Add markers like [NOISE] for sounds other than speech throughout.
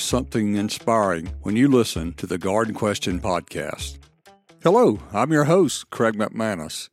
something inspiring when you listen to the Garden Question podcast. Hello, I'm your host, Craig McManus.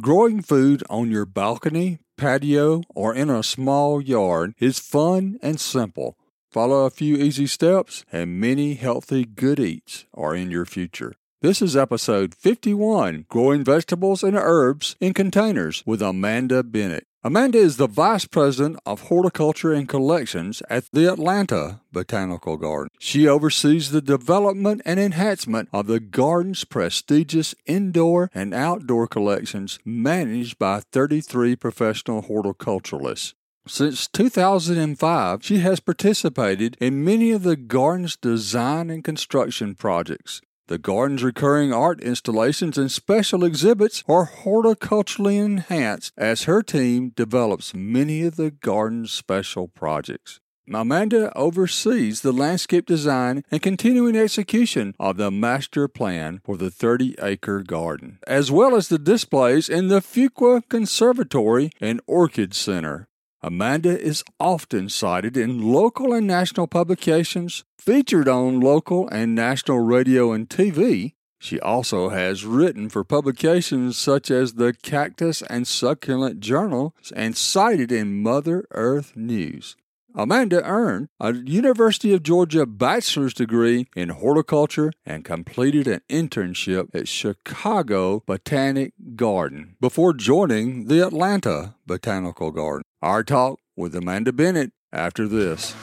Growing food on your balcony, patio, or in a small yard is fun and simple. Follow a few easy steps, and many healthy good eats are in your future. This is episode 51 Growing Vegetables and Herbs in Containers with Amanda Bennett. Amanda is the Vice President of Horticulture and Collections at the Atlanta Botanical Garden. She oversees the development and enhancement of the garden's prestigious indoor and outdoor collections managed by 33 professional horticulturalists. Since 2005, she has participated in many of the garden's design and construction projects. The garden's recurring art installations and special exhibits are horticulturally enhanced as her team develops many of the garden's special projects. Amanda oversees the landscape design and continuing execution of the master plan for the 30 acre garden, as well as the displays in the Fuqua Conservatory and Orchid Center. Amanda is often cited in local and national publications, featured on local and national radio and TV. She also has written for publications such as the Cactus and Succulent Journal and cited in Mother Earth News. Amanda earned a University of Georgia bachelor's degree in horticulture and completed an internship at Chicago Botanic Garden before joining the Atlanta Botanical Garden. Our talk with Amanda Bennett after this.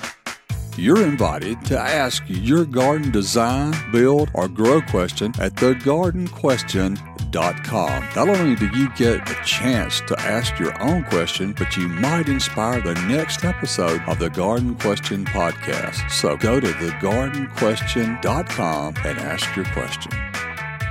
You're invited to ask your garden design, build, or grow question at thegardenquestion.com. Not only do you get a chance to ask your own question, but you might inspire the next episode of the Garden Question podcast. So go to thegardenquestion.com and ask your question.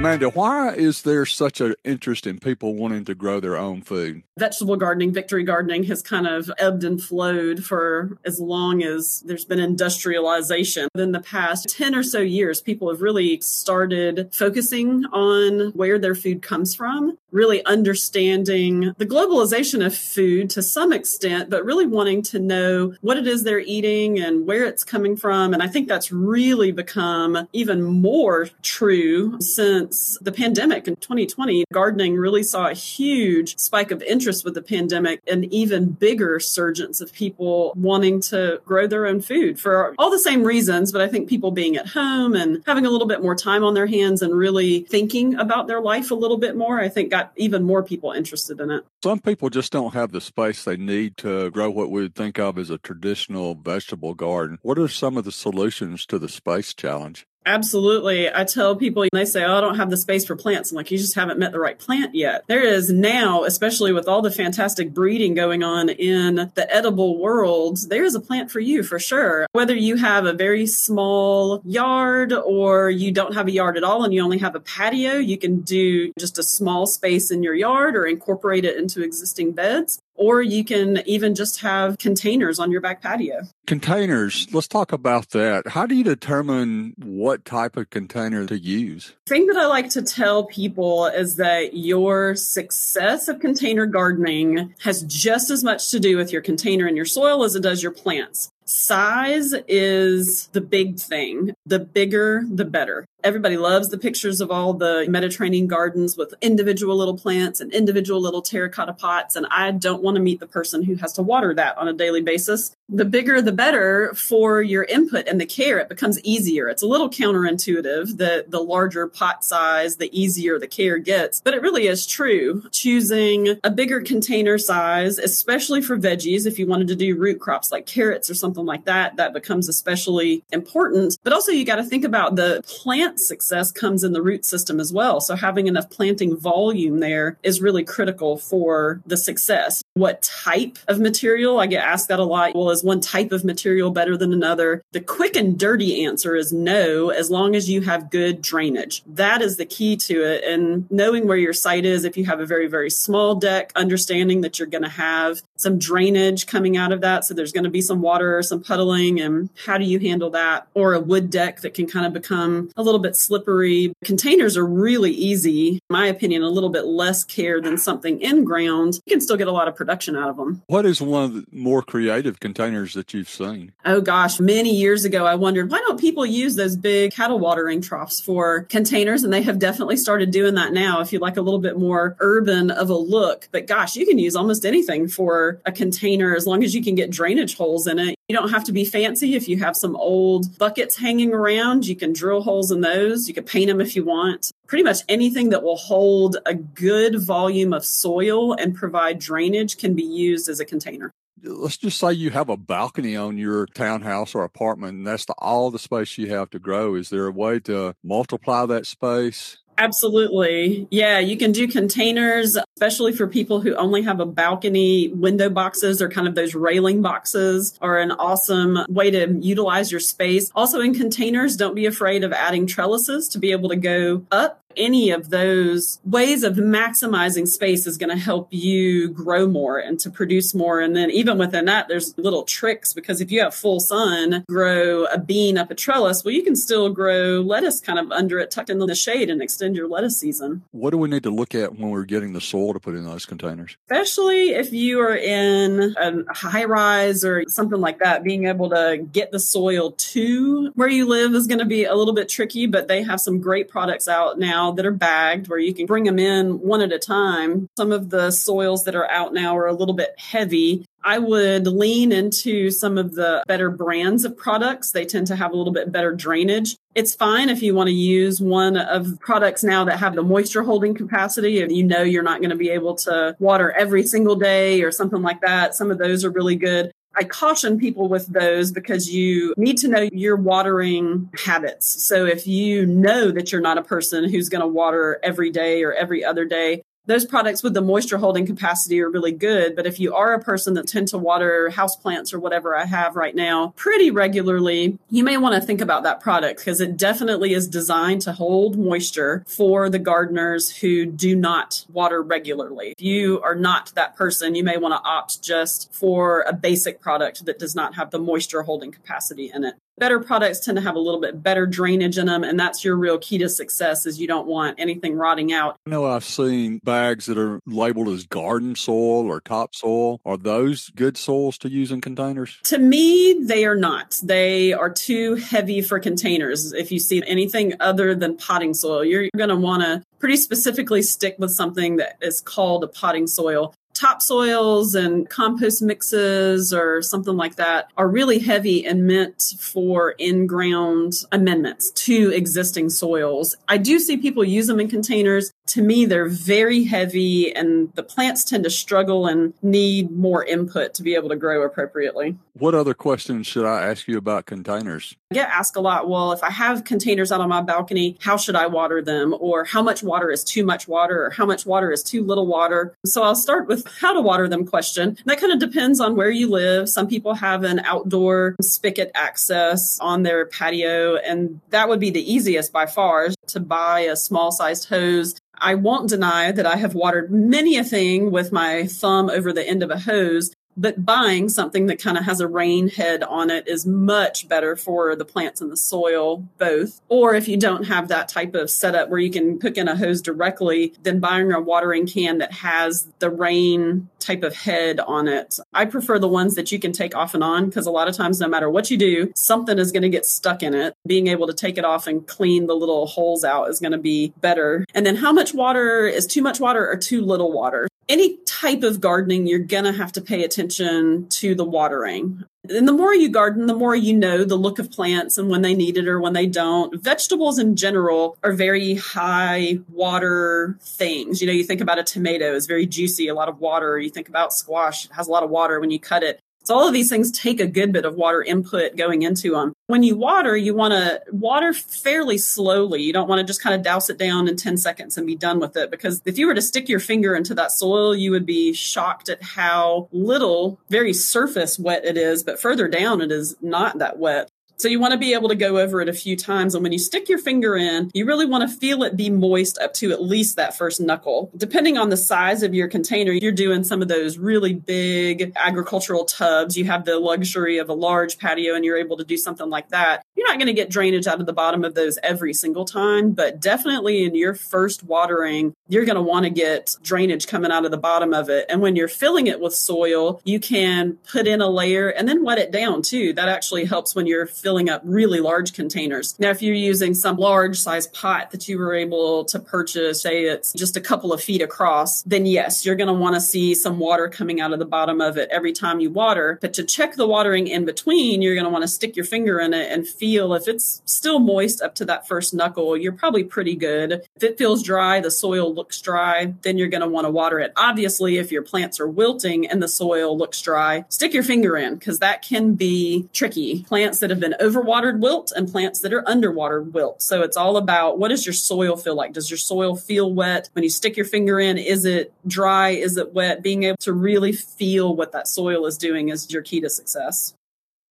Amanda, why is there such an interest in people wanting to grow their own food? Vegetable gardening, victory gardening has kind of ebbed and flowed for as long as there's been industrialization. In the past 10 or so years, people have really started focusing on where their food comes from, really understanding the globalization of food to some extent, but really wanting to know what it is they're eating and where it's coming from. And I think that's really become even more true since the pandemic in 2020, gardening really saw a huge spike of interest with the pandemic and even bigger surgence of people wanting to grow their own food for all the same reasons. But I think people being at home and having a little bit more time on their hands and really thinking about their life a little bit more, I think got even more people interested in it. Some people just don't have the space they need to grow what we would think of as a traditional vegetable garden. What are some of the solutions to the space challenge? Absolutely. I tell people, and they say, Oh, I don't have the space for plants. I'm like, you just haven't met the right plant yet. There is now, especially with all the fantastic breeding going on in the edible world, there is a plant for you for sure. Whether you have a very small yard or you don't have a yard at all and you only have a patio, you can do just a small space in your yard or incorporate it into existing beds or you can even just have containers on your back patio. Containers, let's talk about that. How do you determine what type of container to use? The thing that I like to tell people is that your success of container gardening has just as much to do with your container and your soil as it does your plants. Size is the big thing. The bigger, the better. Everybody loves the pictures of all the Mediterranean gardens with individual little plants and individual little terracotta pots. And I don't want to meet the person who has to water that on a daily basis. The bigger, the better for your input and the care. It becomes easier. It's a little counterintuitive that the larger pot size, the easier the care gets, but it really is true. Choosing a bigger container size, especially for veggies, if you wanted to do root crops like carrots or something something like that, that becomes especially important. But also, you got to think about the plant success comes in the root system as well. So, having enough planting volume there is really critical for the success. What type of material? I get asked that a lot. Well, is one type of material better than another? The quick and dirty answer is no, as long as you have good drainage. That is the key to it. And knowing where your site is, if you have a very, very small deck, understanding that you're going to have some drainage coming out of that. So there's going to be some water some puddling. And how do you handle that? Or a wood deck that can kind of become a little bit slippery. Containers are really easy, in my opinion, a little bit less care than something in ground. You can still get a lot of production out of them. What is one of the more creative containers that you've seen? Oh gosh, many years ago, I wondered why don't people use those big cattle watering troughs for containers? And they have definitely started doing that now. If you like a little bit more urban of a look, but gosh, you can use almost anything for a container as long as you can get drainage holes in it. You don't have to be fancy. If you have some old buckets hanging around, you can drill holes in those. You can paint them if you want. Pretty much anything that will hold a good volume of soil and provide drainage can be used as a container let's just say you have a balcony on your townhouse or apartment and that's the, all the space you have to grow is there a way to multiply that space Absolutely. Yeah, you can do containers, especially for people who only have a balcony. Window boxes or kind of those railing boxes are an awesome way to utilize your space. Also, in containers, don't be afraid of adding trellises to be able to go up any of those ways of maximizing space is going to help you grow more and to produce more. And then even within that, there's little tricks because if you have full sun, grow a bean up a trellis, well, you can still grow lettuce kind of under it, tucked in the shade and extend your lettuce season. What do we need to look at when we're getting the soil to put in those containers? Especially if you are in a high rise or something like that, being able to get the soil to where you live is going to be a little bit tricky, but they have some great products out now now that are bagged where you can bring them in one at a time. Some of the soils that are out now are a little bit heavy. I would lean into some of the better brands of products. They tend to have a little bit better drainage. It's fine if you want to use one of products now that have the moisture holding capacity and you know you're not going to be able to water every single day or something like that. Some of those are really good. I caution people with those because you need to know your watering habits. So if you know that you're not a person who's going to water every day or every other day, those products with the moisture holding capacity are really good. But if you are a person that tend to water houseplants or whatever I have right now pretty regularly, you may want to think about that product because it definitely is designed to hold moisture for the gardeners who do not water regularly. If you are not that person, you may want to opt just for a basic product that does not have the moisture holding capacity in it better products tend to have a little bit better drainage in them and that's your real key to success is you don't want anything rotting out. I know i've seen bags that are labeled as garden soil or topsoil. Are those good soils to use in containers? To me they are not. They are too heavy for containers. If you see anything other than potting soil you're going to want to pretty specifically stick with something that is called a potting soil topsoils and compost mixes or something like that are really heavy and meant for in ground amendments to existing soils. I do see people use them in containers. To me, they're very heavy and the plants tend to struggle and need more input to be able to grow appropriately. What other questions should I ask you about containers? I get asked a lot, well, if I have containers out on my balcony, how should I water them? Or how much water is too much water? Or how much water is too little water? So I'll start with [LAUGHS] how to water them question. That kind of depends on where you live. Some people have an outdoor spigot access on their patio, and that would be the easiest by far to buy a small sized hose I won't deny that I have watered many a thing with my thumb over the end of a hose, but buying something that kind of has a rain head on it is much better for the plants and the soil both. Or if you don't have that type of setup where you can hook in a hose directly then buying a watering can that has the rain type of head on it. I prefer the ones that you can take off and on because a lot of times no matter what you do something is going to get stuck in it. Being able to take it off and clean the little holes out is going to be better. And then how much water is too much water or too little water any type of gardening, you're going to have to pay attention to the watering. And the more you garden, the more you know the look of plants and when they need it or when they don't. Vegetables in general are very high water things. You know, you think about a tomato is very juicy, a lot of water. You think about squash, it has a lot of water when you cut it. So all of these things take a good bit of water input going into them. When you water, you want to water fairly slowly. You don't want to just kind of douse it down in 10 seconds and be done with it because if you were to stick your finger into that soil, you would be shocked at how little, very surface wet it is, but further down it is not that wet. So you want to be able to go over it a few times. And when you stick your finger in, you really want to feel it be moist up to at least that first knuckle. Depending on the size of your container, you're doing some of those really big agricultural tubs. You have the luxury of a large patio and you're able to do something like that. You're not going to get drainage out of the bottom of those every single time, but definitely in your first watering, you're going to want to get drainage coming out of the bottom of it. And when you're filling it with soil, you can put in a layer and then wet it down too. That actually helps when you're filling filling up really large containers. Now, if you're using some large size pot that you were able to purchase, say it's just a couple of feet across, then yes, you're going to want to see some water coming out of the bottom of it every time you water. But to check the watering in between, you're going to want to stick your finger in it and feel if it's still moist up to that first knuckle, you're probably pretty good. If it feels dry, the soil looks dry, then you're going to want to water it. Obviously, if your plants are wilting and the soil looks dry, stick your finger in because that can be tricky. Plants that have been overwatered wilt and plants that are underwatered wilt. So it's all about what does your soil feel like? Does your soil feel wet? When you stick your finger in, is it dry? Is it wet? Being able to really feel what that soil is doing is your key to success.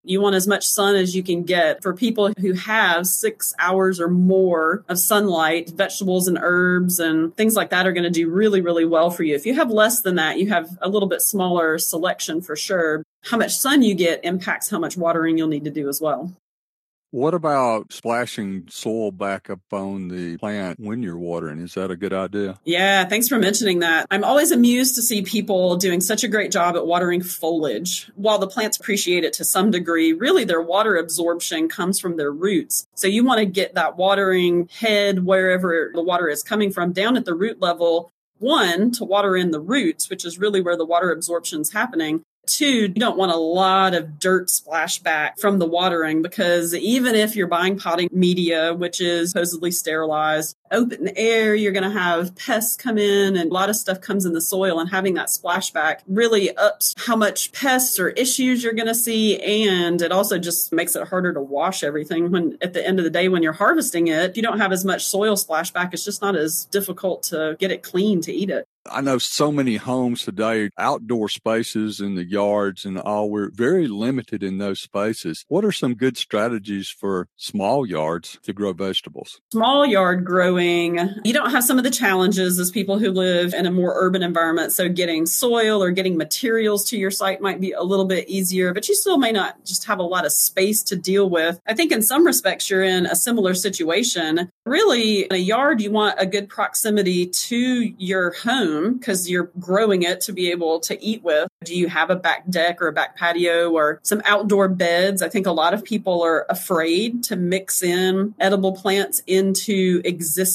You want as much sun as you can get. For people who have six hours or more of sunlight, vegetables and herbs and things like that are going to do really, really well for you. If you have less than that, you have a little bit smaller selection for sure. How much sun you get impacts how much watering you'll need to do as well. What about splashing soil back up on the plant when you're watering? Is that a good idea? Yeah, thanks for mentioning that. I'm always amused to see people doing such a great job at watering foliage. While the plants appreciate it to some degree, really their water absorption comes from their roots. So you want to get that watering head wherever the water is coming from down at the root level one to water in the roots which is really where the water absorption is happening Two, you don't want a lot of dirt splashback from the watering because even if you're buying potting media, which is supposedly sterilized, open air, you're going to have pests come in and a lot of stuff comes in the soil and having that splashback really ups how much pests or issues you're going to see. And it also just makes it harder to wash everything when at the end of the day, when you're harvesting it, you don't have as much soil splashback. It's just not as difficult to get it clean to eat it. I know so many homes today, outdoor spaces in the yards and all, we're very limited in those spaces. What are some good strategies for small yards to grow vegetables? Small yard growing, you don't have some of the challenges as people who live in a more urban environment. So getting soil or getting materials to your site might be a little bit easier, but you still may not just have a lot of space to deal with. I think in some respects, you're in a similar situation. Really, in a yard, you want a good proximity to your home because you're growing it to be able to eat with. Do you have a back deck or a back patio or some outdoor beds? I think a lot of people are afraid to mix in edible plants into existing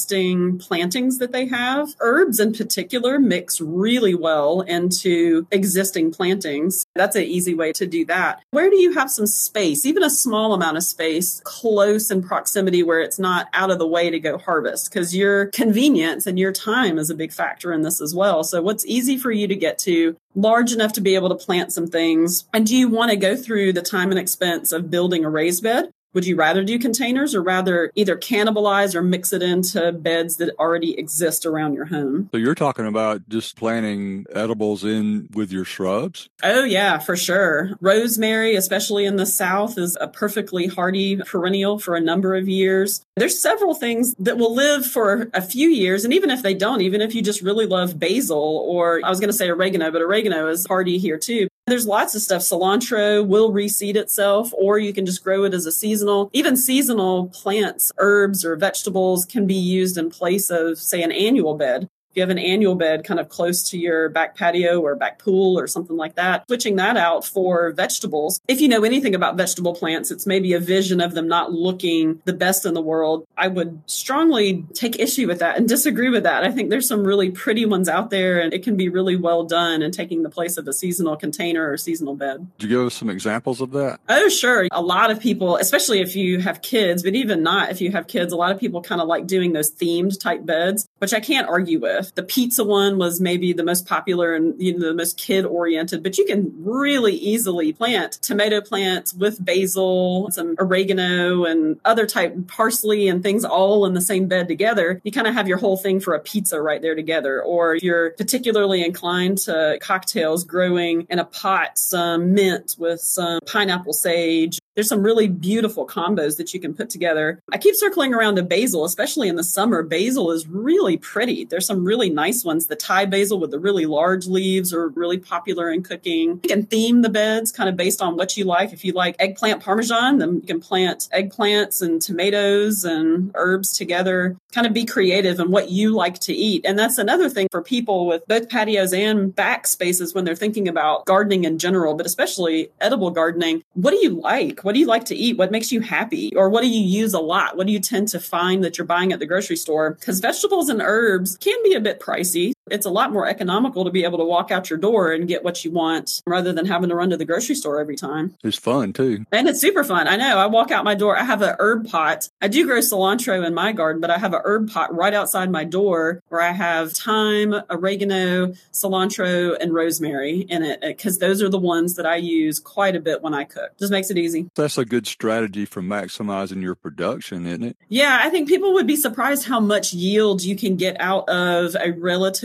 plantings that they have. Herbs in particular mix really well into existing plantings. That's an easy way to do that. Where do you have some space, even a small amount of space, close in proximity where it's not out of the way to go harvest? Because your convenience and your time is a big factor in this as well. So what's easy for you to get to, large enough to be able to plant some things? And do you want to go through the time and expense of building a raised bed? Would you rather do containers or rather either cannibalize or mix it into beds that already exist around your home? So you're talking about just planting edibles in with your shrubs? Oh, yeah, for sure. Rosemary, especially in the South, is a perfectly hardy perennial for a number of years. There's several things that will live for a few years. And even if they don't, even if you just really love basil or I was going to say oregano, but oregano is hardy here too. There's lots of stuff. Cilantro will reseed itself, or you can just grow it as a seasonal. Even seasonal plants, herbs, or vegetables can be used in place of, say, an annual bed you have an annual bed kind of close to your back patio or back pool or something like that, switching that out for vegetables. If you know anything about vegetable plants, it's maybe a vision of them not looking the best in the world. I would strongly take issue with that and disagree with that. I think there's some really pretty ones out there and it can be really well done and taking the place of a seasonal container or seasonal bed. Could you give us some examples of that? Oh, sure. A lot of people, especially if you have kids, but even not if you have kids, a lot of people kind of like doing those themed type beds which I can't argue with. The pizza one was maybe the most popular and you know, the most kid oriented, but you can really easily plant tomato plants with basil, some oregano and other type parsley and things all in the same bed together. You kind of have your whole thing for a pizza right there together. Or if you're particularly inclined to cocktails, growing in a pot some mint with some pineapple sage there's some really beautiful combos that you can put together. I keep circling around to basil, especially in the summer. Basil is really pretty. There's some really nice ones. The Thai basil with the really large leaves are really popular in cooking. You can theme the beds kind of based on what you like. If you like eggplant parmesan, then you can plant eggplants and tomatoes and herbs together. Kind of be creative in what you like to eat. And that's another thing for people with both patios and back spaces when they're thinking about gardening in general, but especially edible gardening. What do you like? What do you like to eat? What makes you happy? Or what do you use a lot? What do you tend to find that you're buying at the grocery store? Because vegetables and herbs can be a bit pricey. It's a lot more economical to be able to walk out your door and get what you want rather than having to run to the grocery store every time. It's fun too. And it's super fun. I know. I walk out my door. I have an herb pot. I do grow cilantro in my garden, but I have an herb pot right outside my door where I have thyme, oregano, cilantro, and rosemary in it uh, because those are the ones that I use quite a bit when I cook. Just makes it easy. That's a good strategy for maximizing your production, isn't it? Yeah, I think people would be surprised how much yield you can get out of a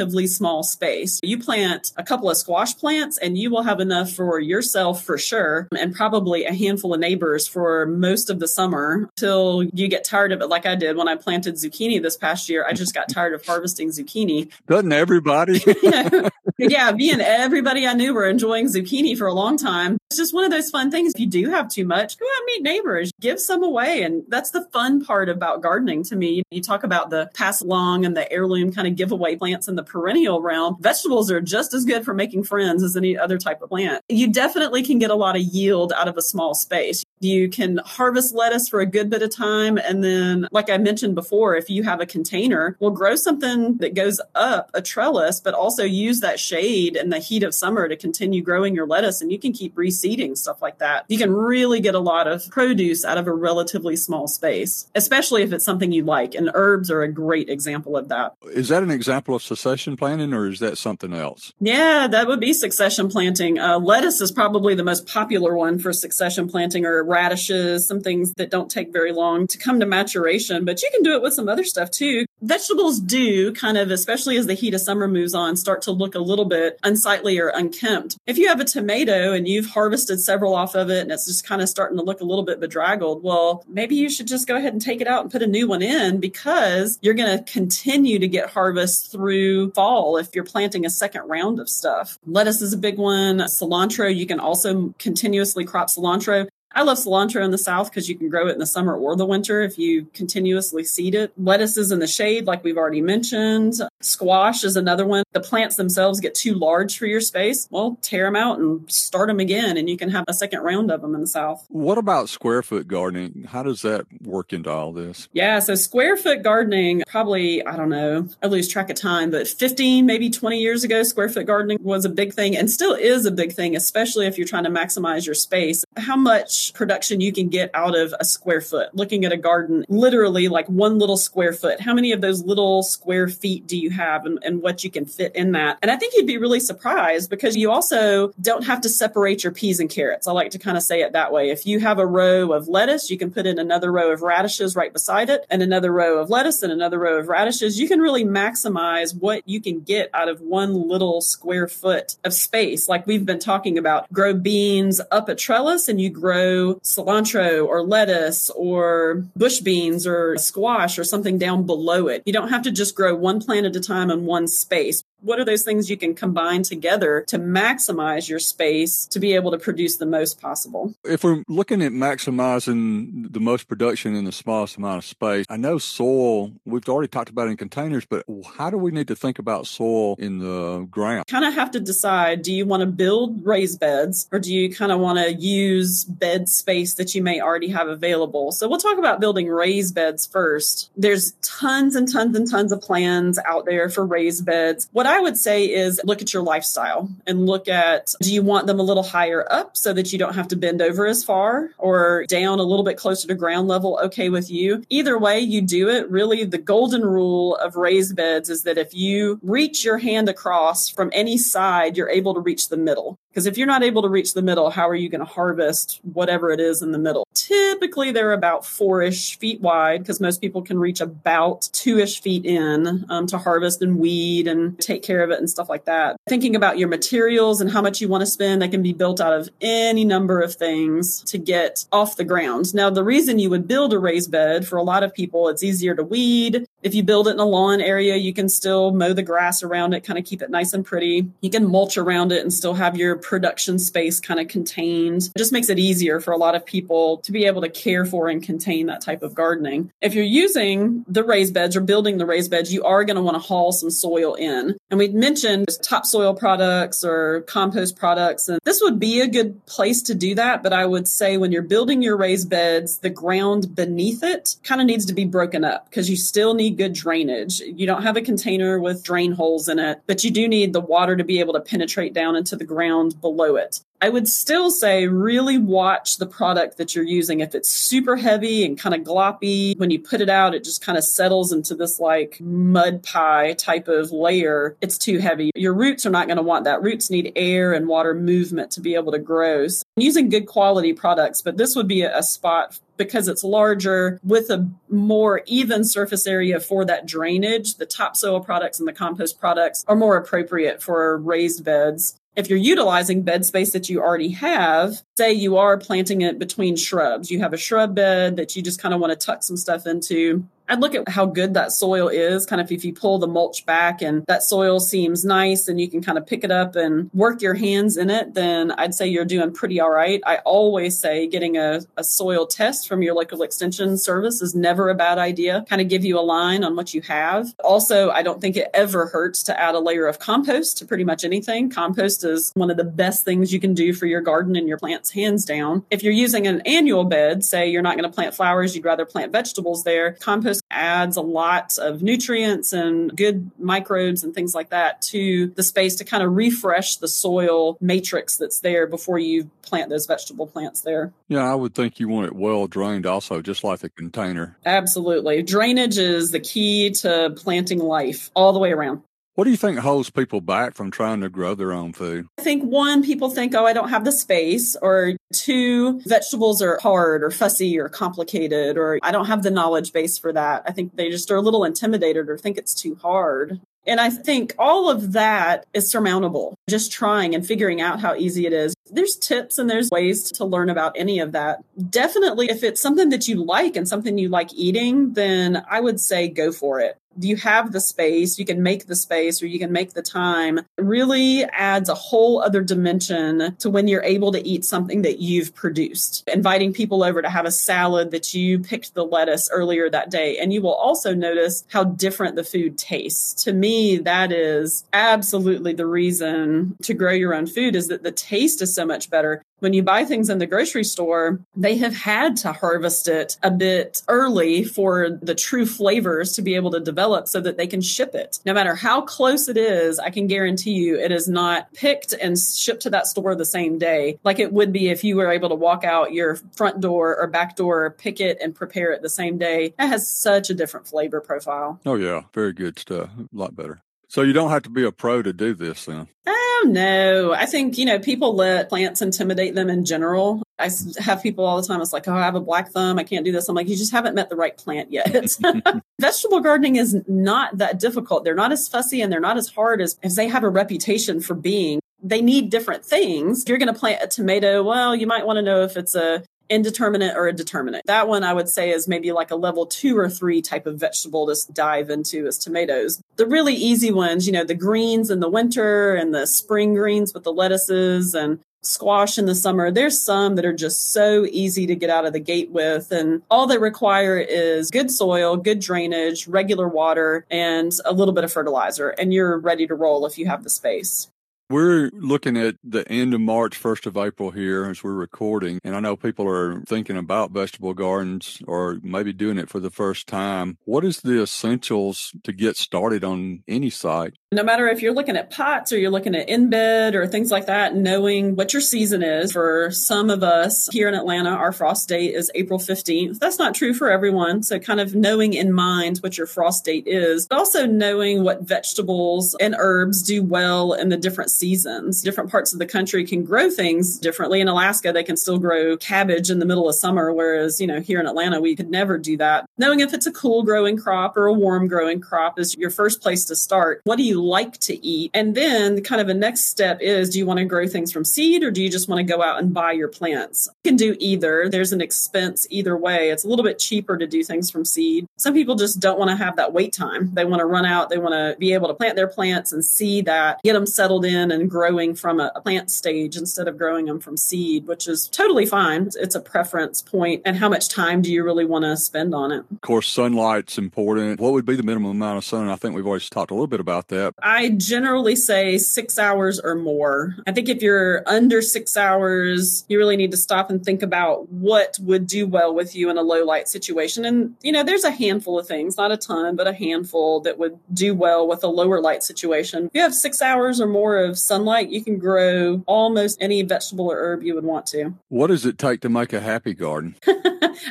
relatively small space. You plant a couple of squash plants and you will have enough for yourself for sure, and probably a handful of neighbors for most of the summer till you get tired of it, like I did when I planted zucchini this past year. I just got [LAUGHS] tired of harvesting zucchini. Doesn't everybody? [LAUGHS] [LAUGHS] yeah, me and everybody I knew were enjoying zucchini for a long time. It's just one of those fun things. If you do have too much, go out and meet neighbors, give some away. And that's the fun part about gardening to me. You talk about the pass along and the heirloom kind of giveaway plants in the perennial realm. Vegetables are just as good for making friends as any other type of plant. You definitely can get a lot of yield out of a small space. You can harvest lettuce for a good bit of time. And then, like I mentioned before, if you have a container, we'll grow something that goes up a trellis, but also use that shade and the heat of summer to continue growing your lettuce. And you can keep reseeding stuff like that. You can really get a lot of produce out of a relatively small space, especially if it's something you like. And herbs are a great example of that. Is that an example of succession planting or is that something else? Yeah, that would be succession planting. Uh, lettuce is probably the most popular one for succession planting or radishes, some things that don't take very long to come to maturation, but you can do it with some other stuff too. Vegetables do kind of, especially as the heat of summer moves on, start to look a little bit unsightly or unkempt. If you have a tomato and you've harvested several off of it and it's just kind of starting to look a little bit bedraggled, well, maybe you should just go ahead and take it out and put a new one in because you're going to continue to get harvest through fall if you're planting a second round of stuff. Lettuce is a big one. Cilantro, you can also continuously crop cilantro. I love cilantro in the South because you can grow it in the summer or the winter if you continuously seed it. Lettuces in the shade, like we've already mentioned. Squash is another one. The plants themselves get too large for your space. Well, tear them out and start them again, and you can have a second round of them in the South. What about square foot gardening? How does that work into all this? Yeah, so square foot gardening, probably, I don't know, I lose track of time, but 15, maybe 20 years ago, square foot gardening was a big thing and still is a big thing, especially if you're trying to maximize your space. How much production you can get out of a square foot? Looking at a garden, literally like one little square foot. How many of those little square feet do you have and, and what you can fit in that? And I think you'd be really surprised because you also don't have to separate your peas and carrots. I like to kind of say it that way. If you have a row of lettuce, you can put in another row of radishes right beside it and another row of lettuce and another row of radishes. You can really maximize what you can get out of one little square foot of space. Like we've been talking about, grow beans up a trellis and you grow cilantro or lettuce or bush beans or squash or something down below it. You don't have to just grow one plant at a time in one space. What are those things you can combine together to maximize your space to be able to produce the most possible? If we're looking at maximizing the most production in the smallest amount of space, I know soil, we've already talked about in containers, but how do we need to think about soil in the ground? Kind of have to decide do you want to build raised beds or do you kind of want to use bed space that you may already have available? So we'll talk about building raised beds first. There's tons and tons and tons of plans out there for raised beds. What I would say is look at your lifestyle and look at do you want them a little higher up so that you don't have to bend over as far or down a little bit closer to ground level? Okay with you. Either way you do it, really the golden rule of raised beds is that if you reach your hand across from any side, you're able to reach the middle. Because if you're not able to reach the middle, how are you going to harvest whatever it is in the middle? Typically, they're about four ish feet wide because most people can reach about two ish feet in um, to harvest and weed and take care of it and stuff like that. Thinking about your materials and how much you want to spend, they can be built out of any number of things to get off the ground. Now, the reason you would build a raised bed for a lot of people, it's easier to weed. If you build it in a lawn area, you can still mow the grass around it, kind of keep it nice and pretty. You can mulch around it and still have your production space kind of contained. It just makes it easier for a lot of people to be able to care for and contain that type of gardening. If you're using the raised beds or building the raised beds, you are going to want to haul some soil in. And we'd mentioned topsoil products or compost products, and this would be a good place to do that. But I would say when you're building your raised beds, the ground beneath it kind of needs to be broken up because you still need good drainage. You don't have a container with drain holes in it, but you do need the water to be able to penetrate down into the ground below it. I would still say really watch the product that you're using. If it's super heavy and kind of gloppy, when you put it out, it just kind of settles into this like mud pie type of layer. It's too heavy. Your roots are not going to want that. Roots need air and water movement to be able to grow. So using good quality products, but this would be a spot because it's larger with a more even surface area for that drainage. The topsoil products and the compost products are more appropriate for raised beds if you're utilizing bed space that you already have, say you are planting it between shrubs, you have a shrub bed that you just kind of want to tuck some stuff into, I'd look at how good that soil is. Kind of if you pull the mulch back and that soil seems nice and you can kind of pick it up and work your hands in it, then I'd say you're doing pretty all right. I always say getting a, a soil test from your local extension service is never a bad idea. Kind of give you a line on what you have. Also, I don't think it ever hurts to add a layer of compost to pretty much anything. Compost is one of the best things you can do for your garden and your plants, hands down. If you're using an annual bed, say you're not going to plant flowers, you'd rather plant vegetables there, compost adds a lot of nutrients and good microbes and things like that to the space to kind of refresh the soil matrix that's there before you plant those vegetable plants there. Yeah, I would think you want it well drained also, just like the container. Absolutely. Drainage is the key to planting life all the way around. What do you think holds people back from trying to grow their own food? I think one, people think, oh, I don't have the space, or two, vegetables are hard or fussy or complicated, or I don't have the knowledge base for that. I think they just are a little intimidated or think it's too hard. And I think all of that is surmountable. Just trying and figuring out how easy it is. There's tips and there's ways to learn about any of that. Definitely, if it's something that you like and something you like eating, then I would say go for it you have the space, you can make the space or you can make the time, really adds a whole other dimension to when you're able to eat something that you've produced. Inviting people over to have a salad that you picked the lettuce earlier that day. And you will also notice how different the food tastes. To me, that is absolutely the reason to grow your own food is that the taste is so much better when you buy things in the grocery store, they have had to harvest it a bit early for the true flavors to be able to develop so that they can ship it. No matter how close it is, I can guarantee you it is not picked and shipped to that store the same day like it would be if you were able to walk out your front door or back door, pick it and prepare it the same day. That has such a different flavor profile. Oh, yeah. Very good stuff. A lot better. So you don't have to be a pro to do this then? Uh, Oh, no. I think, you know, people let plants intimidate them in general. I have people all the time. It's like, oh, I have a black thumb. I can't do this. I'm like, you just haven't met the right plant yet. [LAUGHS] Vegetable gardening is not that difficult. They're not as fussy and they're not as hard as, as they have a reputation for being they need different things. If you're going to plant a tomato, well, you might want to know if it's a indeterminate or a determinate. That one I would say is maybe like a level two or three type of vegetable to dive into is tomatoes. The really easy ones, you know, the greens in the winter and the spring greens with the lettuces and squash in the summer. There's some that are just so easy to get out of the gate with. And all they require is good soil, good drainage, regular water, and a little bit of fertilizer. And you're ready to roll if you have the space. We're looking at the end of March, 1st of April here as we're recording. And I know people are thinking about vegetable gardens or maybe doing it for the first time. What is the essentials to get started on any site? No matter if you're looking at pots or you're looking at in bed or things like that, knowing what your season is. For some of us here in Atlanta, our frost date is April 15th. That's not true for everyone. So, kind of knowing in mind what your frost date is, but also knowing what vegetables and herbs do well in the different seasons. Different parts of the country can grow things differently. In Alaska, they can still grow cabbage in the middle of summer, whereas, you know, here in Atlanta, we could never do that. Knowing if it's a cool growing crop or a warm growing crop is your first place to start. What do you like to eat? And then kind of a next step is do you want to grow things from seed or do you just want to go out and buy your plants? You can do either. There's an expense either way. It's a little bit cheaper to do things from seed. Some people just don't want to have that wait time. They want to run out, they want to be able to plant their plants and see that, get them settled in and growing from a, a plant stage instead of growing them from seed, which is totally fine. It's a preference point. And how much time do you really want to spend on it? Of course, sunlight's important. What would be the minimum amount of sun? I think we've always talked a little bit about that. I generally say six hours or more. I think if you're under six hours, you really need to stop and think about what would do well with you in a low light situation. And, you know, there's a handful of things, not a ton, but a handful that would do well with a lower light situation. If you have six hours or more of sunlight, you can grow almost any vegetable or herb you would want to. What does it take to make a happy garden? [LAUGHS]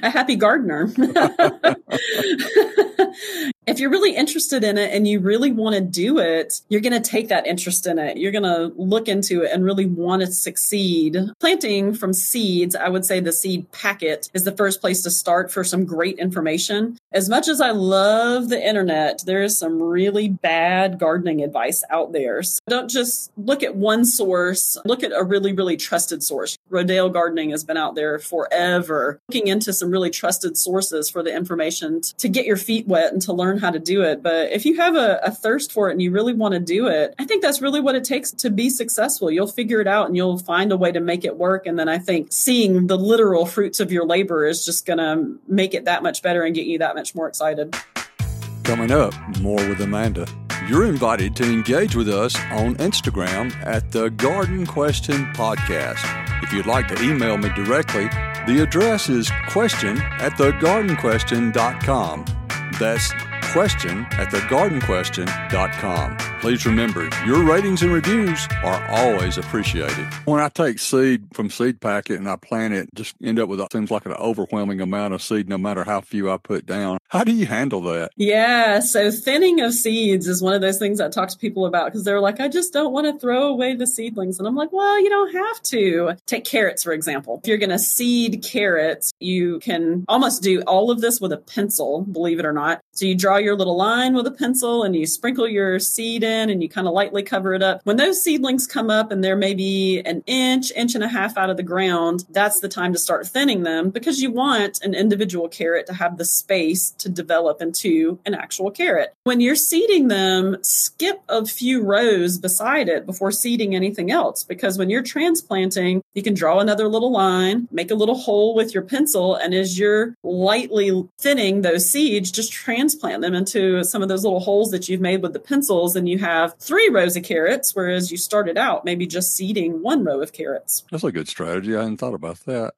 a happy gardener. [LAUGHS] [LAUGHS] if you're really interested in it and you really want to do it, you're going to take that interest in it. You're going to look into it and really want to succeed. Planting from seeds, I would say the seed packet is the first place to start for some great information. As much as I love the internet, there is some really bad gardening advice out there. So don't just look at one source, look at a really, really trusted source. Rodale Gardening has been out there forever, looking into some really trusted sources for the information to get your feet wet and to learn how to do it. But if you have a, a thirst for it and you really want to do it, I think that's really what it takes to be successful. You'll figure it out and you'll find a way to make it work. And then I think seeing the literal fruits of your labor is just going to make it that much better and get you that much more excited. Coming up, more with Amanda. You're invited to engage with us on Instagram at the Garden Question Podcast. If you'd like to email me directly, the address is question at thegardenquestion.com. That's question at thegardenquestion.com. Please remember, your ratings and reviews are always appreciated. When I take seed from seed packet and I plant it, just end up with what seems like an overwhelming amount of seed, no matter how few I put down. How do you handle that? Yeah, so thinning of seeds is one of those things I talk to people about because they're like, I just don't want to throw away the seedlings. And I'm like, well, you don't have to. Take carrots, for example. If you're going to seed carrots, you can almost do all of this with a pencil, believe it or not. So you draw your little line with a pencil and you sprinkle your seed in and you kind of lightly cover it up. When those seedlings come up and they're maybe an inch, inch and a half out of the ground, that's the time to start thinning them because you want an individual carrot to have the space to develop into an actual carrot. When you're seeding them, skip a few rows beside it before seeding anything else because when you're transplanting, you can draw another little line, make a little hole with your pencil, and as you're lightly thinning those seeds, just transplant them into some of those little holes that you've made with the pencils, and you have three rows of carrots, whereas you started out maybe just seeding one row of carrots. That's a good strategy. I hadn't thought about that.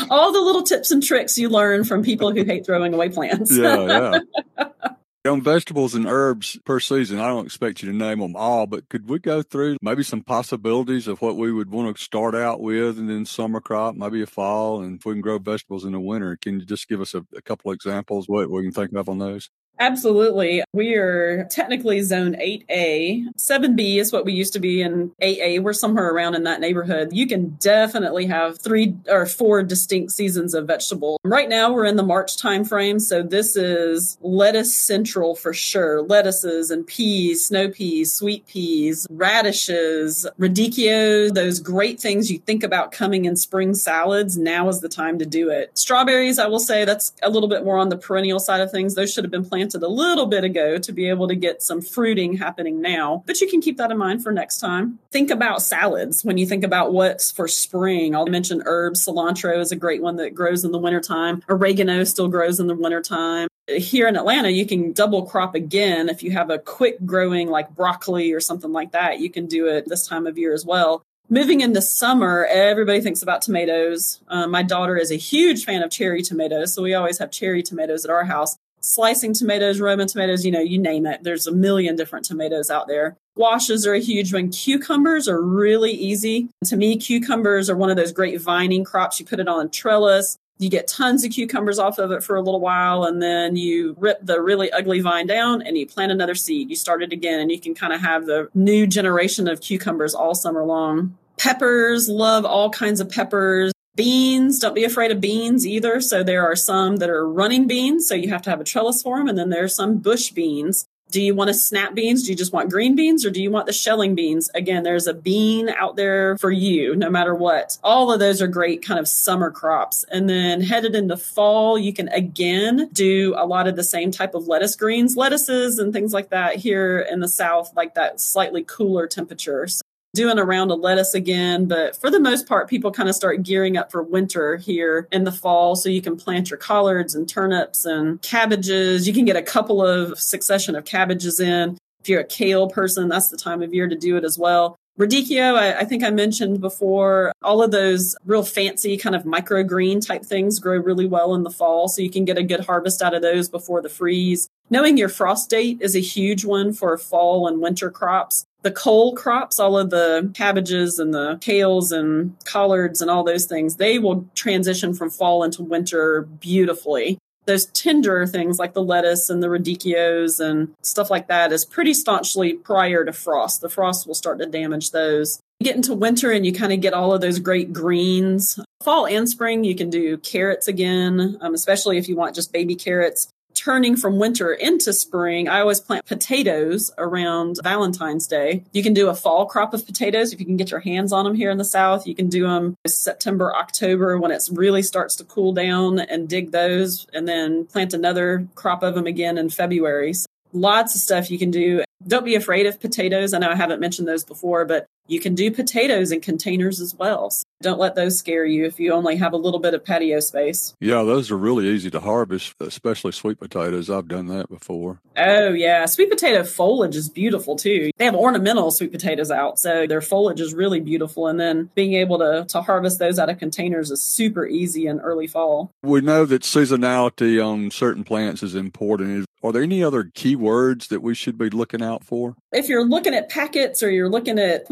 [LAUGHS] All the little tips and tricks you learn from people who hate throwing away plants. yeah, yeah. [LAUGHS] On vegetables and herbs per season, I don't expect you to name them all, but could we go through maybe some possibilities of what we would want to start out with and then summer crop, maybe a fall, and if we can grow vegetables in the winter? Can you just give us a, a couple examples, what we can think of on those? Absolutely. We are technically zone 8A. 7B is what we used to be in 8A. We're somewhere around in that neighborhood. You can definitely have three or four distinct seasons of vegetable. Right now we're in the March timeframe, so this is lettuce central for sure. Lettuces and peas, snow peas, sweet peas, radishes, radicchio, those great things you think about coming in spring salads. Now is the time to do it. Strawberries, I will say that's a little bit more on the perennial side of things. Those should have been planted planted a little bit ago to be able to get some fruiting happening now. But you can keep that in mind for next time. Think about salads when you think about what's for spring. I'll mention herbs. Cilantro is a great one that grows in the wintertime. Oregano still grows in the wintertime here in Atlanta, you can double crop again. If you have a quick growing like broccoli or something like that, you can do it this time of year as well. Moving into summer, everybody thinks about tomatoes. Um, my daughter is a huge fan of cherry tomatoes, so we always have cherry tomatoes at our house. Slicing tomatoes, Roma tomatoes, you know, you name it. There's a million different tomatoes out there. Squashes are a huge one. Cucumbers are really easy. To me, cucumbers are one of those great vining crops. You put it on a trellis. You get tons of cucumbers off of it for a little while, and then you rip the really ugly vine down and you plant another seed. You start it again, and you can kind of have the new generation of cucumbers all summer long. Peppers, love all kinds of peppers. Beans, don't be afraid of beans either. So there are some that are running beans, so you have to have a trellis for them, and then there are some bush beans. Do you want to snap beans? Do you just want green beans or do you want the shelling beans? Again, there's a bean out there for you no matter what. All of those are great kind of summer crops. And then headed into fall, you can again do a lot of the same type of lettuce greens, lettuces and things like that here in the South, like that slightly cooler temperatures doing a round of lettuce again. But for the most part, people kind of start gearing up for winter here in the fall. So you can plant your collards and turnips and cabbages. You can get a couple of succession of cabbages in. If you're a kale person, that's the time of year to do it as well. Radicchio, I, I, think I mentioned before, all of those real fancy kind of microgreen type things grow really well in the fall. So you can get a good harvest out of those before the freeze. Knowing your frost date is a huge one for fall and winter crops. The cole crops, all of the cabbages and the kales and collards and all those things, they will transition from fall into winter beautifully those tender things like the lettuce and the radicchios and stuff like that is pretty staunchly prior to frost. The frost will start to damage those. You get into winter and you kind of get all of those great greens. Fall and spring, you can do carrots again, um, especially if you want just baby carrots turning from winter into spring, I always plant potatoes around Valentine's Day. You can do a fall crop of potatoes if you can get your hands on them here in the South. You can do them September, October when it really starts to cool down and dig those, and then plant another crop of them again in February. So lots of stuff you can do. Don't be afraid of potatoes. I know I haven't mentioned those before, but you can do potatoes in containers as well. So don't let those scare you if you only have a little bit of patio space. Yeah, those are really easy to harvest, especially sweet potatoes. I've done that before. Oh, yeah. Sweet potato foliage is beautiful too. They have ornamental sweet potatoes out, so their foliage is really beautiful. And then being able to, to harvest those out of containers is super easy in early fall. We know that seasonality on certain plants is important. Are there any other keywords that we should be looking out for? If you're looking at packets or you're looking at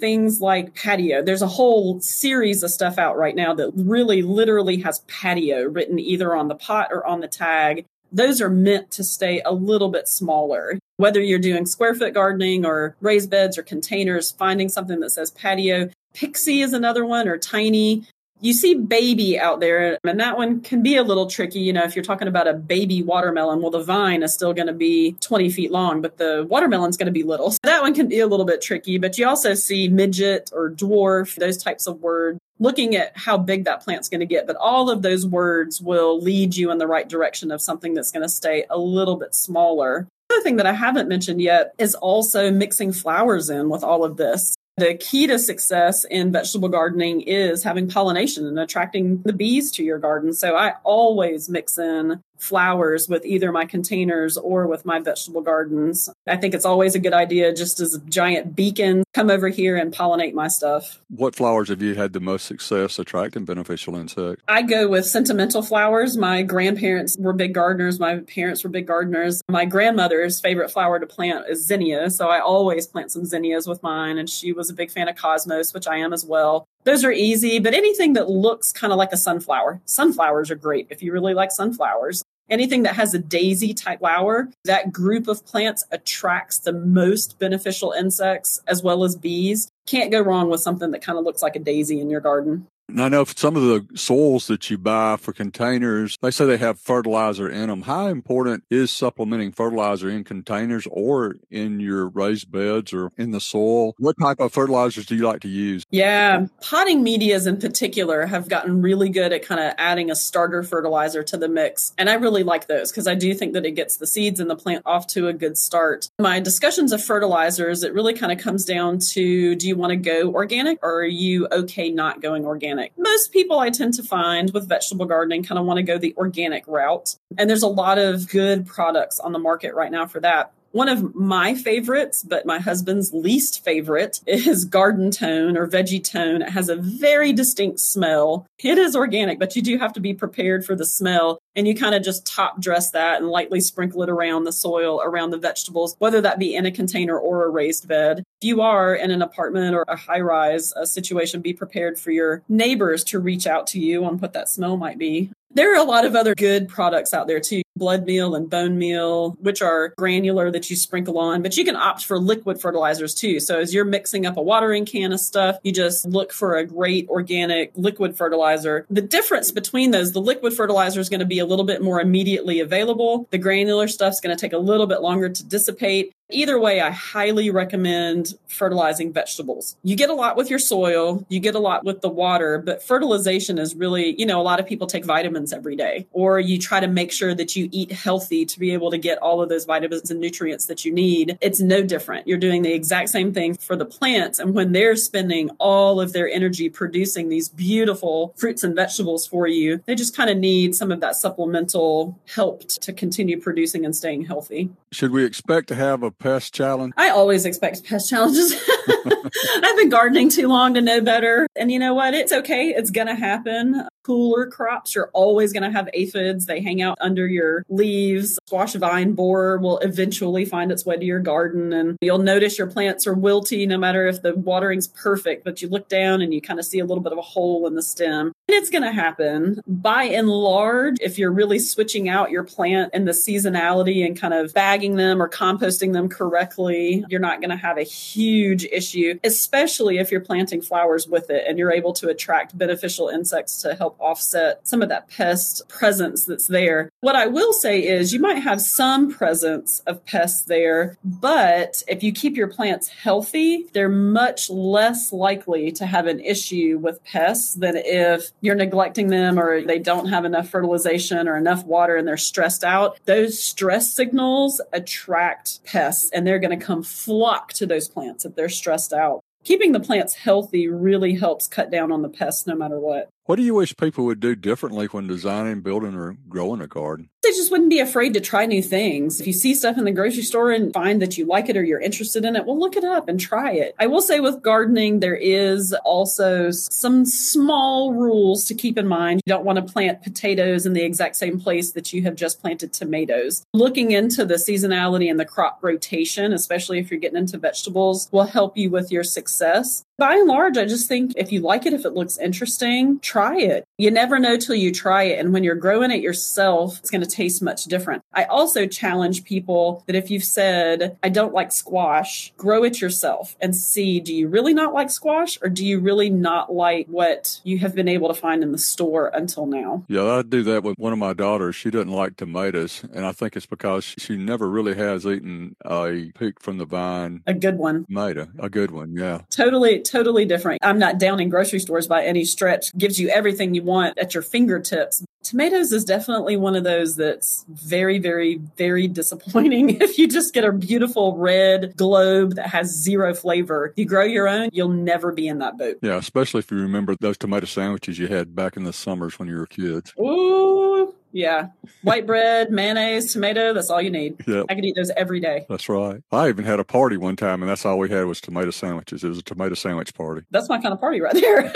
things like patio, there's a whole series of stuff out right now that really literally has patio written either on the pot or on the tag. Those are meant to stay a little bit smaller. Whether you're doing square foot gardening or raised beds or containers, finding something that says patio. Pixie is another one or tiny you see baby out there, and that one can be a little tricky. You know, if you're talking about a baby watermelon, well, the vine is still going to be 20 feet long, but the watermelon's going to be little. So that one can be a little bit tricky, but you also see midget or dwarf, those types of words looking at how big that plant's going to get. But all of those words will lead you in the right direction of something that's going to stay a little bit smaller. Another thing that I haven't mentioned yet is also mixing flowers in with all of this. The key to success in vegetable gardening is having pollination and attracting the bees to your garden. So I always mix in flowers with either my containers or with my vegetable gardens. I think it's always a good idea just as a giant beacon, come over here and pollinate my stuff. What flowers have you had the most success attracting beneficial insects? I go with sentimental flowers. My grandparents were big gardeners. My parents were big gardeners. My grandmother's favorite flower to plant is zinnia. So I always plant some zinnias with mine. And she was a big fan of cosmos, which I am as well. Those are easy, but anything that looks kind of like a sunflower. Sunflowers are great if you really like sunflowers anything that has a daisy type flower, that group of plants attracts the most beneficial insects as well as bees. Can't go wrong with something that kind of looks like a daisy in your garden. And I know some of the soils that you buy for containers, they say they have fertilizer in them. How important is supplementing fertilizer in containers or in your raised beds or in the soil? What type of fertilizers do you like to use? Yeah, potting medias in particular have gotten really good at kind of adding a starter fertilizer to the mix. And I really like those because I do think that it gets the seeds and the plant off to a good start. My discussions of fertilizers, it really kind of comes down to do you want to go organic or are you okay not going organic? Organic. Most people I tend to find with vegetable gardening kind of want to go the organic route. And there's a lot of good products on the market right now for that. One of my favorites, but my husband's least favorite, is Garden Tone or Veggie Tone. It has a very distinct smell. It is organic, but you do have to be prepared for the smell. And you kind of just top dress that and lightly sprinkle it around the soil, around the vegetables, whether that be in a container or a raised bed. If you are in an apartment or a high rise uh, situation, be prepared for your neighbors to reach out to you on what that smell might be. There are a lot of other good products out there too. Blood meal and bone meal, which are granular that you sprinkle on, but you can opt for liquid fertilizers too. So as you're mixing up a watering can of stuff, you just look for a great organic liquid fertilizer. The difference between those, the liquid fertilizer is going to be a little bit more immediately available. The granular stuff is going to take a little bit longer to dissipate. Either way, I highly recommend fertilizing vegetables. You get a lot with your soil, you get a lot with the water, but fertilization is really, you know, a lot of people take vitamins every day, or you try to make sure that you eat healthy to be able to get all of those vitamins and nutrients that you need. It's no different. You're doing the exact same thing for the plants. And when they're spending all of their energy producing these beautiful fruits and vegetables for you, they just kind of need some of that supplemental help to continue producing and staying healthy. Should we expect to have a pest challenge? I always expect pest challenges. [LAUGHS] I've been gardening too long to know better. And you know what? It's okay. It's going to happen cooler crops, you're always going to have aphids. They hang out under your leaves. Squash vine borer will eventually find its way to your garden. And you'll notice your plants are wilty no matter if the watering's perfect, but you look down and you kind of see a little bit of a hole in the stem. And it's going to happen. By and large, if you're really switching out your plant and the seasonality and kind of bagging them or composting them correctly, you're not going to have a huge issue, especially if you're planting flowers with it and you're able to attract beneficial insects to help help offset some of that pest presence that's there. What I will say is you might have some presence of pests there, but if you keep your plants healthy, they're much less likely to have an issue with pests than if you're neglecting them or they don't have enough fertilization or enough water and they're stressed out. Those stress signals attract pests and they're going to come flock to those plants if they're stressed out keeping the plants healthy really helps cut down on the pests no matter what. What do you wish people would do differently when designing, building, or growing a garden? They just wouldn't be afraid to try new things. If you see stuff in the grocery store and find that you like it or you're interested in it, well, look it up and try it. I will say with gardening, there is also some small rules to keep in mind. You don't want to plant potatoes in the exact same place that you have just planted tomatoes. Looking into the seasonality and the crop rotation, especially if you're getting into vegetables, will help you with your success. By and large, I just think if you like it, if it looks interesting, try it. You never know till you try it. And when you're growing it yourself, it's going to taste much different. I also challenge people that if you've said, I don't like squash, grow it yourself and see, do you really not like squash or do you really not like what you have been able to find in the store until now? Yeah, I do that with one of my daughters. She doesn't like tomatoes. And I think it's because she never really has eaten a peak from the vine. A good one. Tomato, a good one. Yeah. Totally, totally different. I'm not downing grocery stores by any stretch. Gives you everything you want at your fingertips. Tomatoes is definitely one of those that's very, very, very disappointing. [LAUGHS] if you just get a beautiful red globe that has zero flavor, if you grow your own, you'll never be in that boat. Yeah, especially if you remember those tomato sandwiches you had back in the summers when you were kids. Ooh, yeah. White bread, mayonnaise, tomato, that's all you need. Yep. I could eat those every day. That's right. I even had a party one time and that's all we had was tomato sandwiches. It was a tomato sandwich party. That's my kind of party right there.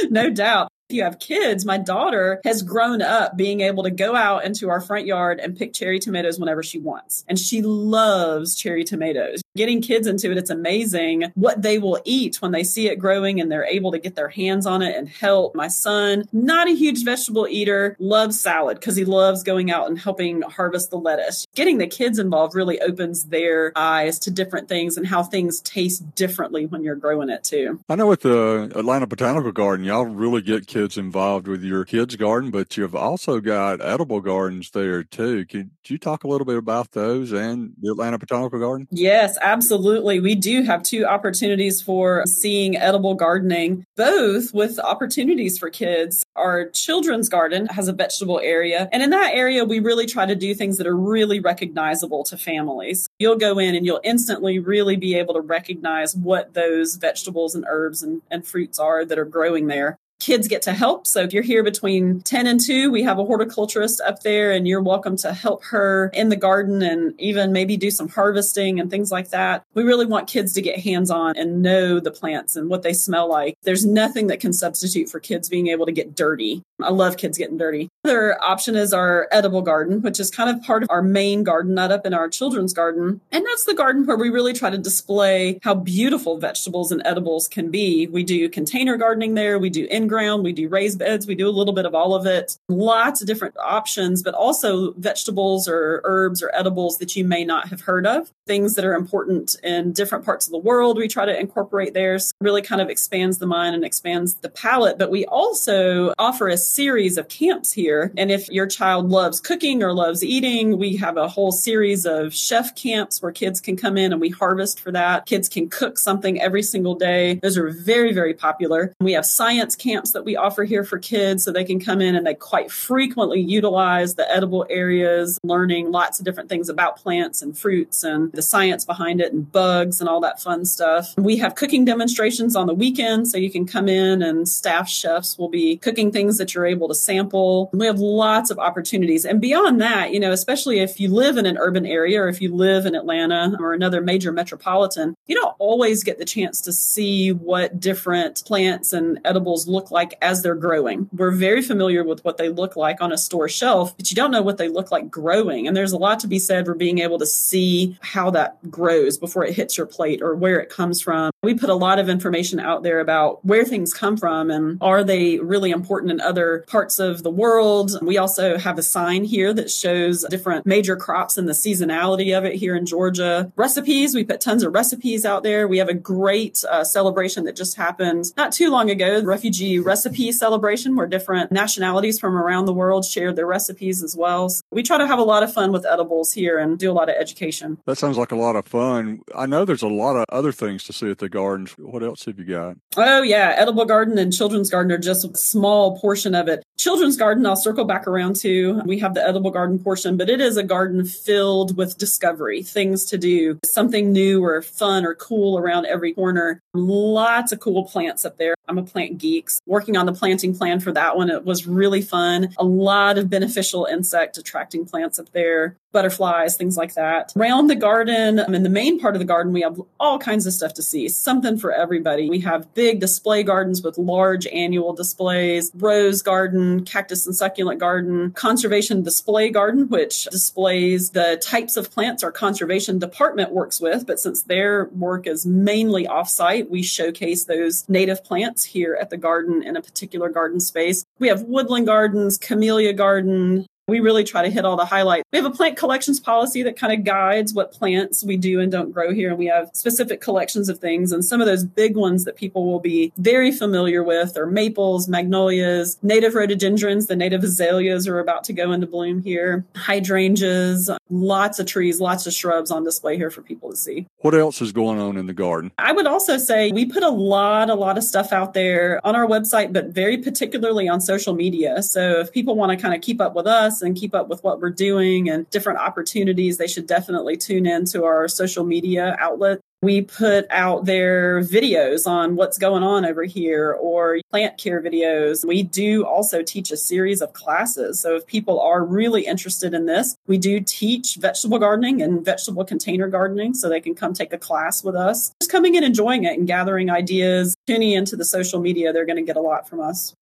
[LAUGHS] no doubt you have kids, my daughter has grown up being able to go out into our front yard and pick cherry tomatoes whenever she wants. And she loves cherry tomatoes. Getting kids into it, it's amazing what they will eat when they see it growing and they're able to get their hands on it and help. My son, not a huge vegetable eater, loves salad because he loves going out and helping harvest the lettuce. Getting the kids involved really opens their eyes to different things and how things taste differently when you're growing it too. I know at the uh, Atlanta Botanical Garden, y'all really get kids kids involved with your kids' garden, but you've also got edible gardens there too. Could you talk a little bit about those and the Atlanta Botanical Garden? Yes, absolutely. We do have two opportunities for seeing edible gardening, both with opportunities for kids. Our children's garden has a vegetable area, and in that area, we really try to do things that are really recognizable to families. You'll go in and you'll instantly really be able to recognize what those vegetables and herbs and, and fruits are that are growing there. Kids get to help. So if you're here between 10 and 2, we have a horticulturist up there and you're welcome to help her in the garden and even maybe do some harvesting and things like that. We really want kids to get hands on and know the plants and what they smell like. There's nothing that can substitute for kids being able to get dirty. I love kids getting dirty. Other option is our edible garden, which is kind of part of our main garden, not up in our children's garden. And that's the garden where we really try to display how beautiful vegetables and edibles can be. We do container gardening there. We do in ground. We do raised beds. We do a little bit of all of it. Lots of different options, but also vegetables or herbs or edibles that you may not have heard of. Things that are important in different parts of the world. We try to incorporate there. So really kind of expands the mind and expands the palate. But we also offer a series of camps here. And if your child loves cooking or loves eating, we have a whole series of chef camps where kids can come in and we harvest for that. Kids can cook something every single day. Those are very, very popular. We have science camps that we offer here for kids so they can come in and they quite frequently utilize the edible areas, learning lots of different things about plants and fruits and the science behind it and bugs and all that fun stuff. We have cooking demonstrations on the weekend so you can come in and staff chefs will be cooking things that you're able to sample. We have lots of opportunities. And beyond that, you know, especially if you live in an urban area or if you live in Atlanta or another major metropolitan, you don't always get the chance to see what different plants and edibles look like as they're growing. We're very familiar with what they look like on a store shelf, but you don't know what they look like growing. And there's a lot to be said for being able to see how that grows before it hits your plate or where it comes from. We put a lot of information out there about where things come from and are they really important in other parts of the world. We also have a sign here that shows different major crops and the seasonality of it here in Georgia. Recipes, we put tons of recipes out there. We have a great uh, celebration that just happened not too long ago, the refugee recipe celebration, where different nationalities from around the world shared their recipes as well. So we try to have a lot of fun with edibles here and do a lot of education. That sounds like a lot of fun. I know there's a lot of other things to see at the gardens. What else have you got? Oh, yeah. Edible garden and children's garden are just a small portion of it. Children's garden, I'll circle back around to. We have the edible garden portion, but it is a garden filled with discovery, things to do, something new or fun or cool around every corner. Lots of cool plants up there. I'm a plant geek. Working on the planting plan for that one, it was really fun. A lot of beneficial insect attracting plants up there butterflies, things like that. Around the garden, um, in the main part of the garden, we have all kinds of stuff to see, something for everybody. We have big display gardens with large annual displays, rose garden, cactus and succulent garden, conservation display garden, which displays the types of plants our conservation department works with. But since their work is mainly offsite, we showcase those native plants here at the garden in a particular garden space. We have woodland gardens, camellia garden, we really try to hit all the highlights. We have a plant collections policy that kind of guides what plants we do and don't grow here. And we have specific collections of things. And some of those big ones that people will be very familiar with are maples, magnolias, native rhododendrons, the native azaleas are about to go into bloom here, hydrangeas, lots of trees, lots of shrubs on display here for people to see. What else is going on in the garden? I would also say we put a lot, a lot of stuff out there on our website, but very particularly on social media. So if people want to kind of keep up with us, and keep up with what we're doing and different opportunities, they should definitely tune in to our social media outlet. We put out their videos on what's going on over here or plant care videos. We do also teach a series of classes. So if people are really interested in this, we do teach vegetable gardening and vegetable container gardening so they can come take a class with us. Just coming in, enjoying it and gathering ideas, tuning into the social media, they're going to get a lot from us.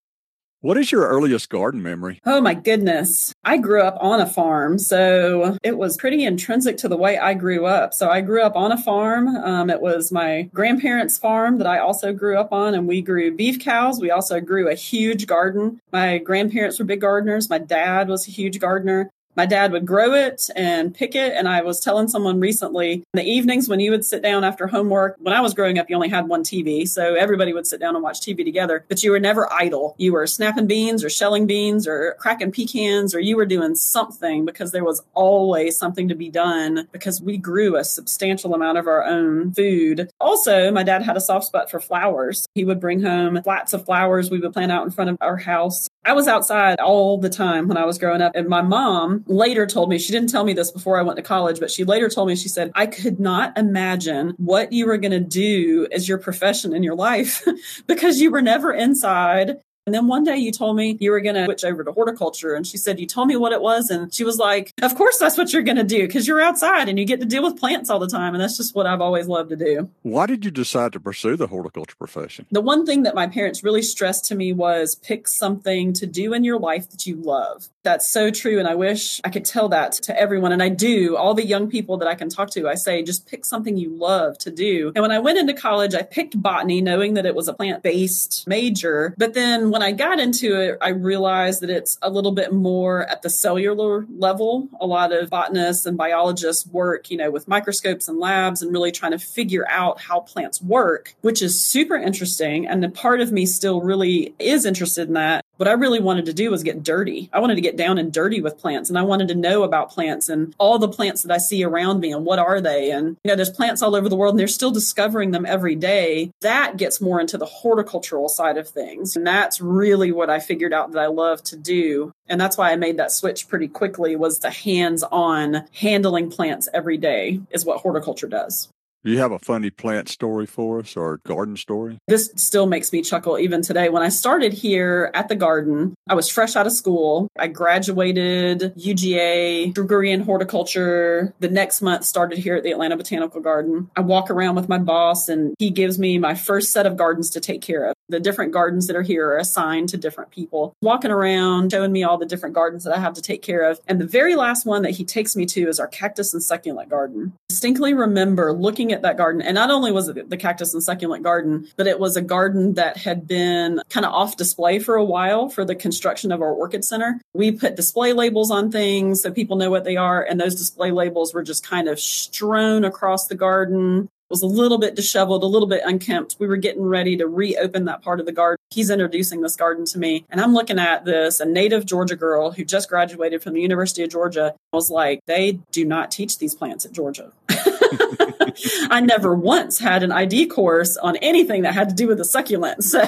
What is your earliest garden memory? Oh my goodness. I grew up on a farm, so it was pretty intrinsic to the way I grew up. So I grew up on a farm. Um, it was my grandparents' farm that I also grew up on, and we grew beef cows. We also grew a huge garden. My grandparents were big gardeners. My dad was a huge gardener my dad would grow it and pick it. And I was telling someone recently, in the evenings when you would sit down after homework, when I was growing up, you only had one TV. So everybody would sit down and watch TV together, but you were never idle. You were snapping beans or shelling beans or cracking pecans, or you were doing something because there was always something to be done because we grew a substantial amount of our own food. Also, my dad had a soft spot for flowers. He would bring home flats of flowers we would plant out in front of our house. I was outside all the time when I was growing up. And my mom later told me, she didn't tell me this before I went to college, but she later told me, she said, I could not imagine what you were going to do as your profession in your life [LAUGHS] because you were never inside And then one day you told me you were going to switch over to horticulture. And she said, You told me what it was. And she was like, Of course, that's what you're going to do because you're outside and you get to deal with plants all the time. And that's just what I've always loved to do. Why did you decide to pursue the horticulture profession? The one thing that my parents really stressed to me was pick something to do in your life that you love. That's so true. And I wish I could tell that to everyone. And I do. All the young people that I can talk to, I say, just pick something you love to do. And when I went into college, I picked botany, knowing that it was a plant based major. But then when I got into it, I realized that it's a little bit more at the cellular level. A lot of botanists and biologists work, you know, with microscopes and labs and really trying to figure out how plants work, which is super interesting. And the part of me still really is interested in that what I really wanted to do was get dirty. I wanted to get down and dirty with plants and I wanted to know about plants and all the plants that I see around me and what are they. And, you know, there's plants all over the world and they're still discovering them every day. That gets more into the horticultural side of things. And that's really what I figured out that I love to do. And that's why I made that switch pretty quickly was the hands on handling plants every day is what horticulture does. Do you have a funny plant story for us or garden story? This still makes me chuckle even today. When I started here at the garden, I was fresh out of school. I graduated UGA, degree in horticulture. The next month started here at the Atlanta Botanical Garden. I walk around with my boss and he gives me my first set of gardens to take care of. The different gardens that are here are assigned to different people. Walking around, showing me all the different gardens that I have to take care of. And the very last one that he takes me to is our cactus and succulent garden. Distinctly remember looking at that garden, and not only was it the cactus and succulent garden, but it was a garden that had been kind of off display for a while for the construction of our orchid center. We put display labels on things so people know what they are, and those display labels were just kind of strewn across the garden was a little bit disheveled, a little bit unkempt. We were getting ready to reopen that part of the garden. He's introducing this garden to me, and I'm looking at this, a native Georgia girl who just graduated from the University of Georgia. Was like, they do not teach these plants at Georgia. [LAUGHS] [LAUGHS] [LAUGHS] I never once had an ID course on anything that had to do with the succulent. [LAUGHS] So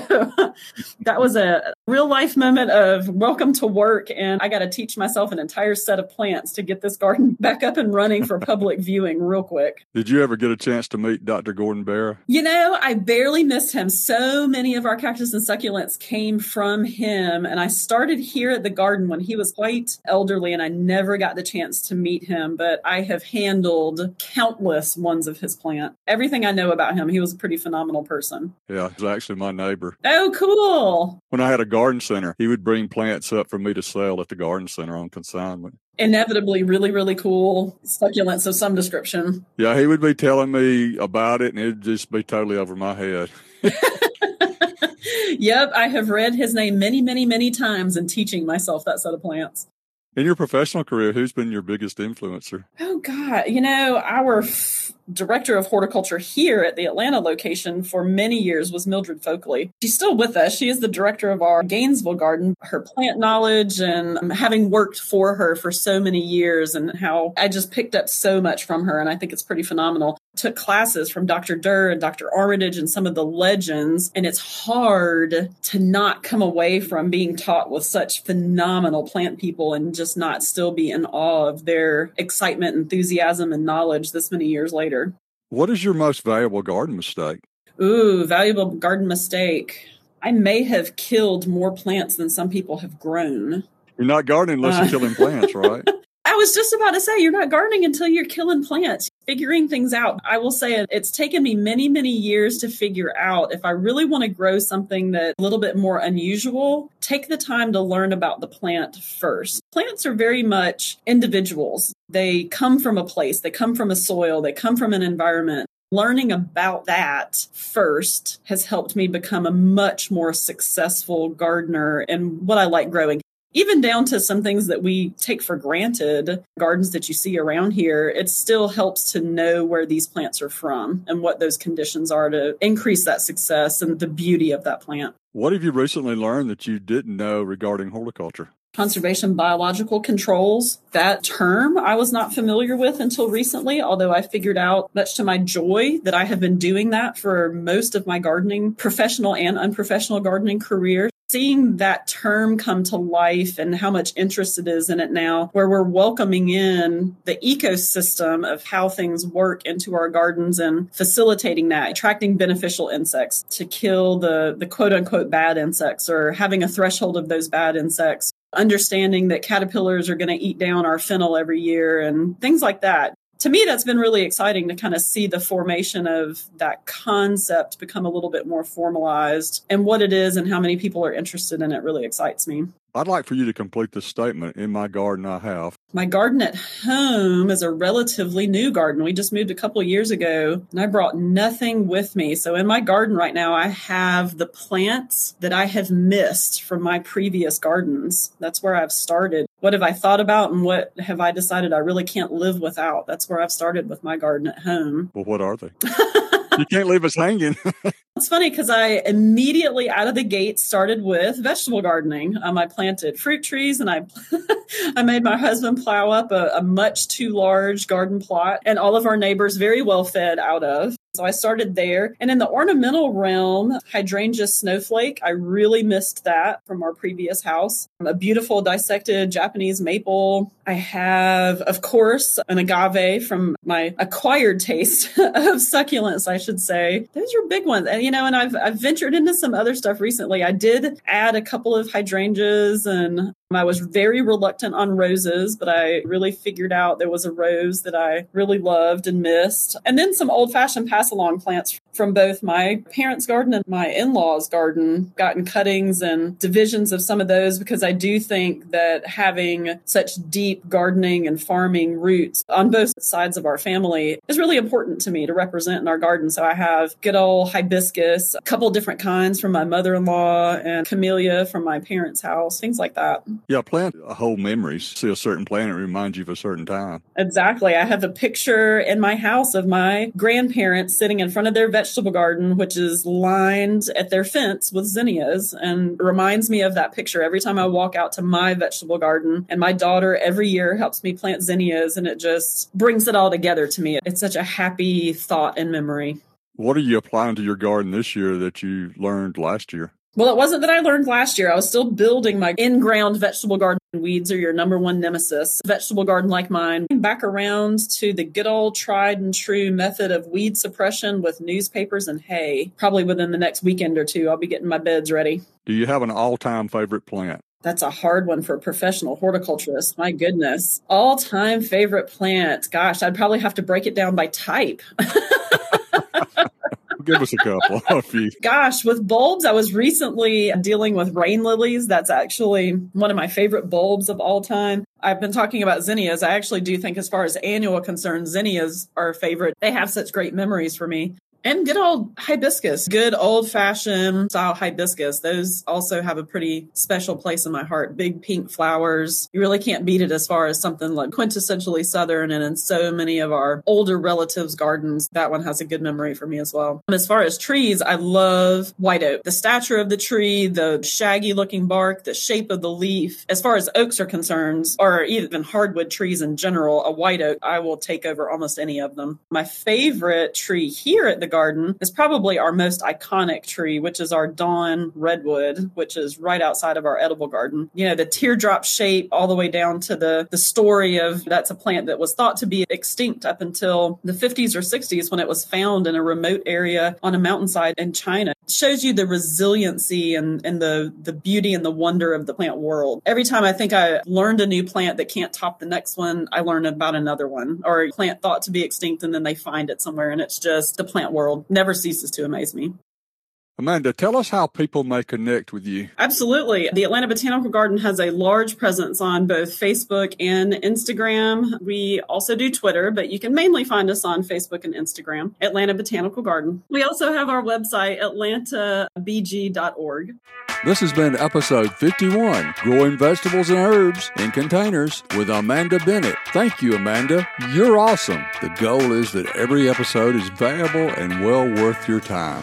that was a real life moment of welcome to work. And I got to teach myself an entire set of plants to get this garden [LAUGHS] back up and running for public viewing real quick. Did you ever get a chance to meet Dr. Gordon Barra? You know, I barely missed him. So many of our cactus and succulents came from him. And I started here at the garden when he was quite elderly and I never got the chance to meet him, but I have handled countless ones of his plant. Everything I know about him, he was a pretty phenomenal person. Yeah, he's actually my neighbor. Oh, cool. When I had a garden center, he would bring plants up for me to sell at the garden center on consignment. Inevitably, really, really cool succulents of some description. Yeah, he would be telling me about it and it'd just be totally over my head. [LAUGHS] yep, I have read his name many, many, many times in teaching myself that set of plants. In your professional career, who's been your biggest influencer? Oh, God. You know, our f- director of horticulture here at the Atlanta location for many years was Mildred Fockele. She's still with us. She is the director of our Gainesville garden. Her plant knowledge and having worked for her for so many years and how I just picked up so much from her. And I think it's pretty phenomenal took classes from Dr. Dirr and Dr. Armitage and some of the legends. And it's hard to not come away from being taught with such phenomenal plant people and just not still be in awe of their excitement, enthusiasm, and knowledge this many years later. What is your most valuable garden mistake? Ooh, valuable garden mistake. I may have killed more plants than some people have grown. You're not gardening unless uh, you're killing plants, right? [LAUGHS] I was just about to say, you're not gardening until you're killing plants, figuring things out. I will say it's taken me many, many years to figure out if I really want to grow something that's a little bit more unusual, take the time to learn about the plant first. Plants are very much individuals. They come from a place, they come from a soil, they come from an environment learning about that first has helped me become a much more successful gardener and what I like growing even down to some things that we take for granted, gardens that you see around here, it still helps to know where these plants are from and what those conditions are to increase that success and the beauty of that plant. What have you recently learned that you didn't know regarding horticulture? Conservation biological controls. That term I was not familiar with until recently, although I figured out, much to my joy, that I have been doing that for most of my gardening, professional and unprofessional gardening career seeing that term come to life and how much interest it is in it now, where we're welcoming in the ecosystem of how things work into our gardens and facilitating that, attracting beneficial insects to kill the, the quote unquote bad insects or having a threshold of those bad insects understanding that caterpillars are going to eat down our fennel every year and things like that to me, that's been really exciting to kind of see the formation of that concept become a little bit more formalized and what it is and how many people are interested in it really excites me. I'd like for you to complete this statement. In my garden, I have. My garden at home is a relatively new garden. We just moved a couple years ago and I brought nothing with me. So in my garden right now, I have the plants that I have missed from my previous gardens. That's where I've started. What have I thought about and what have I decided I really can't live without? That's where I've started with my garden at home. Well, what are they? [LAUGHS] you can't leave us hanging. [LAUGHS] it's funny because I immediately out of the gate started with vegetable gardening. Um, I planted fruit trees and I [LAUGHS] I made my husband plow up a, a much too large garden plot and all of our neighbors very well fed out of. So I started there. And in the ornamental realm, hydrangea snowflake, I really missed that from our previous house. Um, a beautiful dissected Japanese maple. I have, of course, an agave from my acquired taste [LAUGHS] of succulents, I should say. Those are big ones. And, you know, and I've, I've ventured into some other stuff recently. I did add a couple of hydrangeas and Um, I was very reluctant on roses, but I really figured out there was a rose that I really loved and missed. And then some old fashioned pass along plants from both my parents' garden and my in law's garden, gotten cuttings and divisions of some of those because I do think that having such deep gardening and farming roots on both sides of our family is really important to me to represent in our garden. So I have good old hibiscus, a couple different kinds from my mother in law, and camellia from my parents' house, things like that. Yeah, plant a whole memories. See a certain plant, it reminds you of a certain time. Exactly. I have a picture in my house of my grandparents sitting in front of their vegetable garden, which is lined at their fence with zinnias, and reminds me of that picture every time I walk out to my vegetable garden. And my daughter every year helps me plant zinnias, and it just brings it all together to me. It's such a happy thought and memory. What are you applying to your garden this year that you learned last year? Well, it wasn't that I learned last year. I was still building my in ground vegetable garden. Weeds are your number one nemesis. Vegetable garden like mine. Back around to the good old tried and true method of weed suppression with newspapers and hay. Probably within the next weekend or two, I'll be getting my beds ready. Do you have an all time favorite plant? That's a hard one for a professional horticulturist. My goodness. All time favorite plant. Gosh, I'd probably have to break it down by type. [LAUGHS] Give us a couple. [LAUGHS] Gosh, with bulbs, I was recently dealing with rain lilies. That's actually one of my favorite bulbs of all time. I've been talking about zinnias. I actually do think, as far as annual concerns, zinnias are a favorite. They have such great memories for me. And good old hibiscus, good old fashioned style hibiscus. Those also have a pretty special place in my heart. Big pink flowers. You really can't beat it as far as something like quintessentially Southern and in so many of our older relatives' gardens. That one has a good memory for me as well. As far as trees, I love white oak. The stature of the tree, the shaggy looking bark, the shape of the leaf. As far as oaks are concerned, or even hardwood trees in general, a white oak, I will take over almost any of them. My favorite tree here at the garden is probably our most iconic tree, which is our Dawn redwood, which is right outside of our edible garden. You know, the teardrop shape all the way down to the, the story of that's a plant that was thought to be extinct up until the 50s or 60s when it was found in a remote area on a mountainside in China. It shows you the resiliency and, and the, the beauty and the wonder of the plant world. Every time I think I learned a new plant that can't top the next one, I learn about another one or a plant thought to be extinct and then they find it somewhere and it's just the plant world world never ceases to amaze me. Amanda, tell us how people may connect with you. Absolutely. The Atlanta Botanical Garden has a large presence on both Facebook and Instagram. We also do Twitter, but you can mainly find us on Facebook and Instagram, Atlanta Botanical Garden. We also have our website, atlantabg.org. This has been episode 51 Growing Vegetables and Herbs in Containers with Amanda Bennett. Thank you, Amanda. You're awesome. The goal is that every episode is valuable and well worth your time.